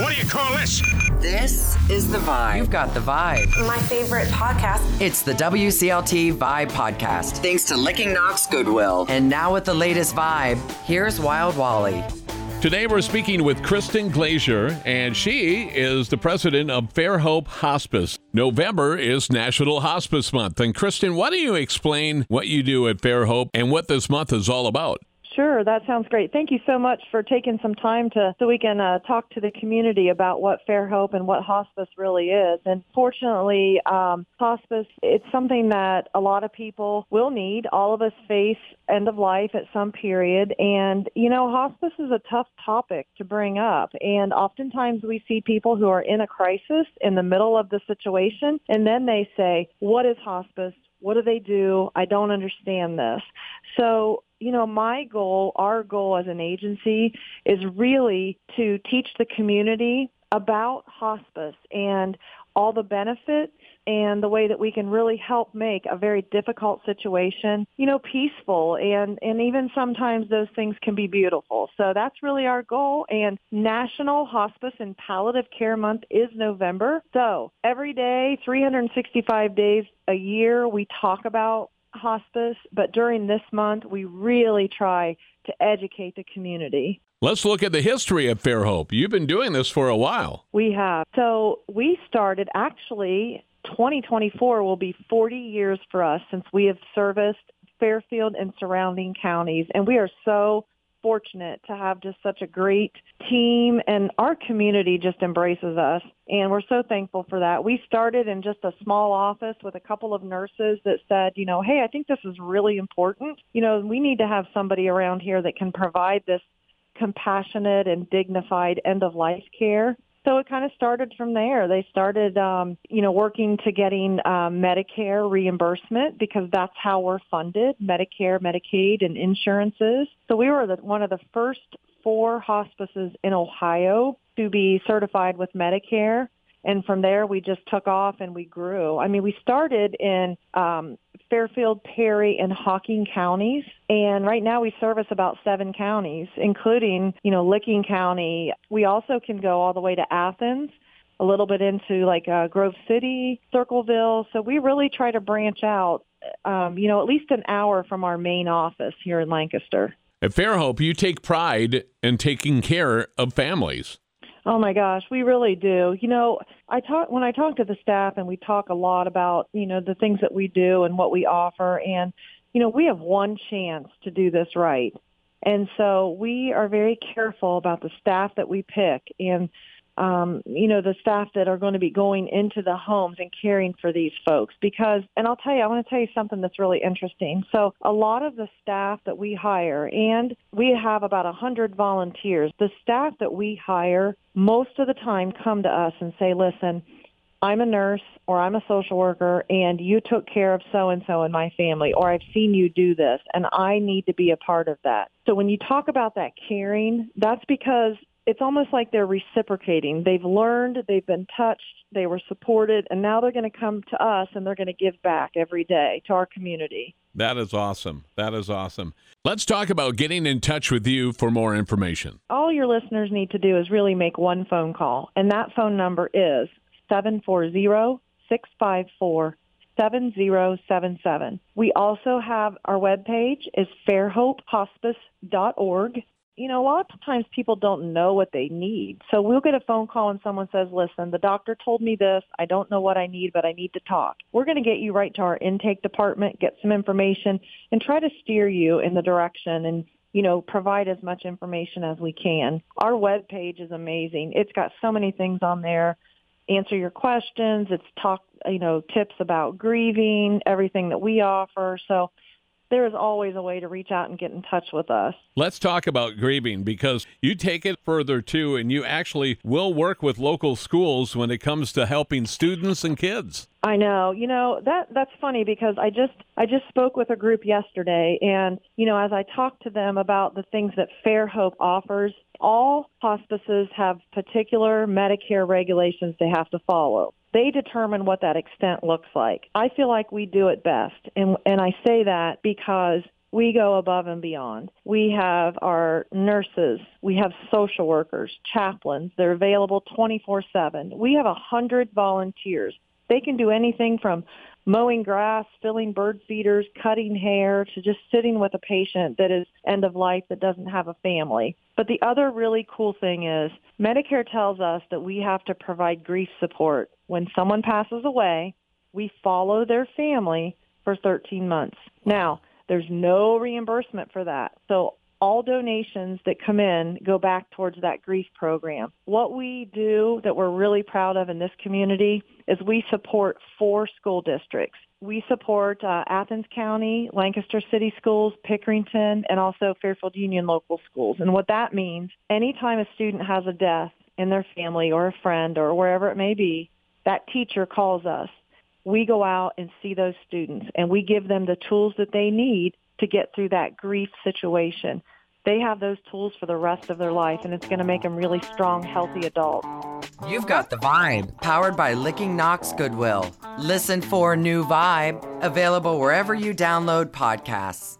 What do you call this? This is The Vibe. You've got the vibe. My favorite podcast. It's the WCLT Vibe Podcast. Thanks to Licking Knox Goodwill. And now with the latest vibe, here's Wild Walley. Today we're speaking with Kristen Glasier, and she is the president of Fairhope Hospice. November is National Hospice Month. And Kristen, why don't you explain what you do at Fairhope and what this month is all about? Sure, that sounds great. Thank you so much for taking some time to so we can uh, talk to the community about what Fairhope and what hospice really is. And fortunately, um, hospice it's something that a lot of people will need. All of us face end of life at some period, and you know, hospice is a tough topic to bring up. And oftentimes, we see people who are in a crisis in the middle of the situation, and then they say, "What is hospice?" What do they do? I don't understand this. So you know, my goal, our goal as an agency is really to teach the community about hospice and all the benefits and the way that we can really help make a very difficult situation, you know, peaceful and and even sometimes those things can be beautiful. So that's really our goal and National Hospice and Palliative Care Month is November. So, every day, 365 days a year we talk about hospice, but during this month, we really try to educate the community. Let's look at the history of Fairhope. You've been doing this for a while. We have. So we started actually 2024 will be 40 years for us since we have serviced Fairfield and surrounding counties. And we are so fortunate to have just such a great team and our community just embraces us and we're so thankful for that. We started in just a small office with a couple of nurses that said, you know, hey, I think this is really important. You know, we need to have somebody around here that can provide this compassionate and dignified end of life care so it kind of started from there. They started, um, you know, working to getting um, Medicare reimbursement because that's how we're funded: Medicare, Medicaid, and insurances. So we were the, one of the first four hospices in Ohio to be certified with Medicare and from there we just took off and we grew. I mean, we started in um, Fairfield, Perry, and Hocking counties, and right now we service about seven counties, including you know Licking County. We also can go all the way to Athens. A little bit into like uh, Grove City, Circleville. So we really try to branch out, um, you know, at least an hour from our main office here in Lancaster. At Fairhope, you take pride in taking care of families. Oh my gosh, we really do. You know, I talk when I talk to the staff and we talk a lot about, you know, the things that we do and what we offer and you know, we have one chance to do this right. And so we are very careful about the staff that we pick and um, you know, the staff that are going to be going into the homes and caring for these folks. Because, and I'll tell you, I want to tell you something that's really interesting. So a lot of the staff that we hire, and we have about a 100 volunteers, the staff that we hire most of the time come to us and say, listen, I'm a nurse or I'm a social worker and you took care of so and so in my family or I've seen you do this and I need to be a part of that. So when you talk about that caring, that's because it's almost like they're reciprocating. They've learned, they've been touched, they were supported, and now they're going to come to us and they're going to give back every day to our community. That is awesome. That is awesome. Let's talk about getting in touch with you for more information. All your listeners need to do is really make one phone call, and that phone number is 740 654 7077. We also have our webpage is fairhopehospice.org you know, a lot of times people don't know what they need. So we'll get a phone call and someone says, listen, the doctor told me this. I don't know what I need, but I need to talk. We're going to get you right to our intake department, get some information, and try to steer you in the direction and you know, provide as much information as we can. Our web page is amazing. It's got so many things on there. Answer your questions. It's talk, you know, tips about grieving, everything that we offer. So there is always a way to reach out and get in touch with us. Let's talk about grieving because you take it further too, and you actually will work with local schools when it comes to helping students and kids. I know. You know, that that's funny because I just I just spoke with a group yesterday and, you know, as I talked to them about the things that Fairhope offers, all hospices have particular Medicare regulations they have to follow they determine what that extent looks like. I feel like we do it best. And, and I say that because we go above and beyond. We have our nurses, we have social workers, chaplains. They're available 24/7. We have a 100 volunteers. They can do anything from mowing grass, filling bird feeders, cutting hair, to just sitting with a patient that is end of life that doesn't have a family. But the other really cool thing is Medicare tells us that we have to provide grief support. When someone passes away, we follow their family for 13 months. Now, there's no reimbursement for that. So all donations that come in go back towards that grief program. What we do that we're really proud of in this community is we support four school districts. We support uh, Athens County, Lancaster City Schools, Pickerington, and also Fairfield Union local schools. And what that means, anytime a student has a death in their family or a friend or wherever it may be, that teacher calls us. We go out and see those students and we give them the tools that they need to get through that grief situation. They have those tools for the rest of their life, and it's going to make them really strong, healthy adults. You've got the vibe, powered by Licking Knox Goodwill. Listen for New Vibe, available wherever you download podcasts.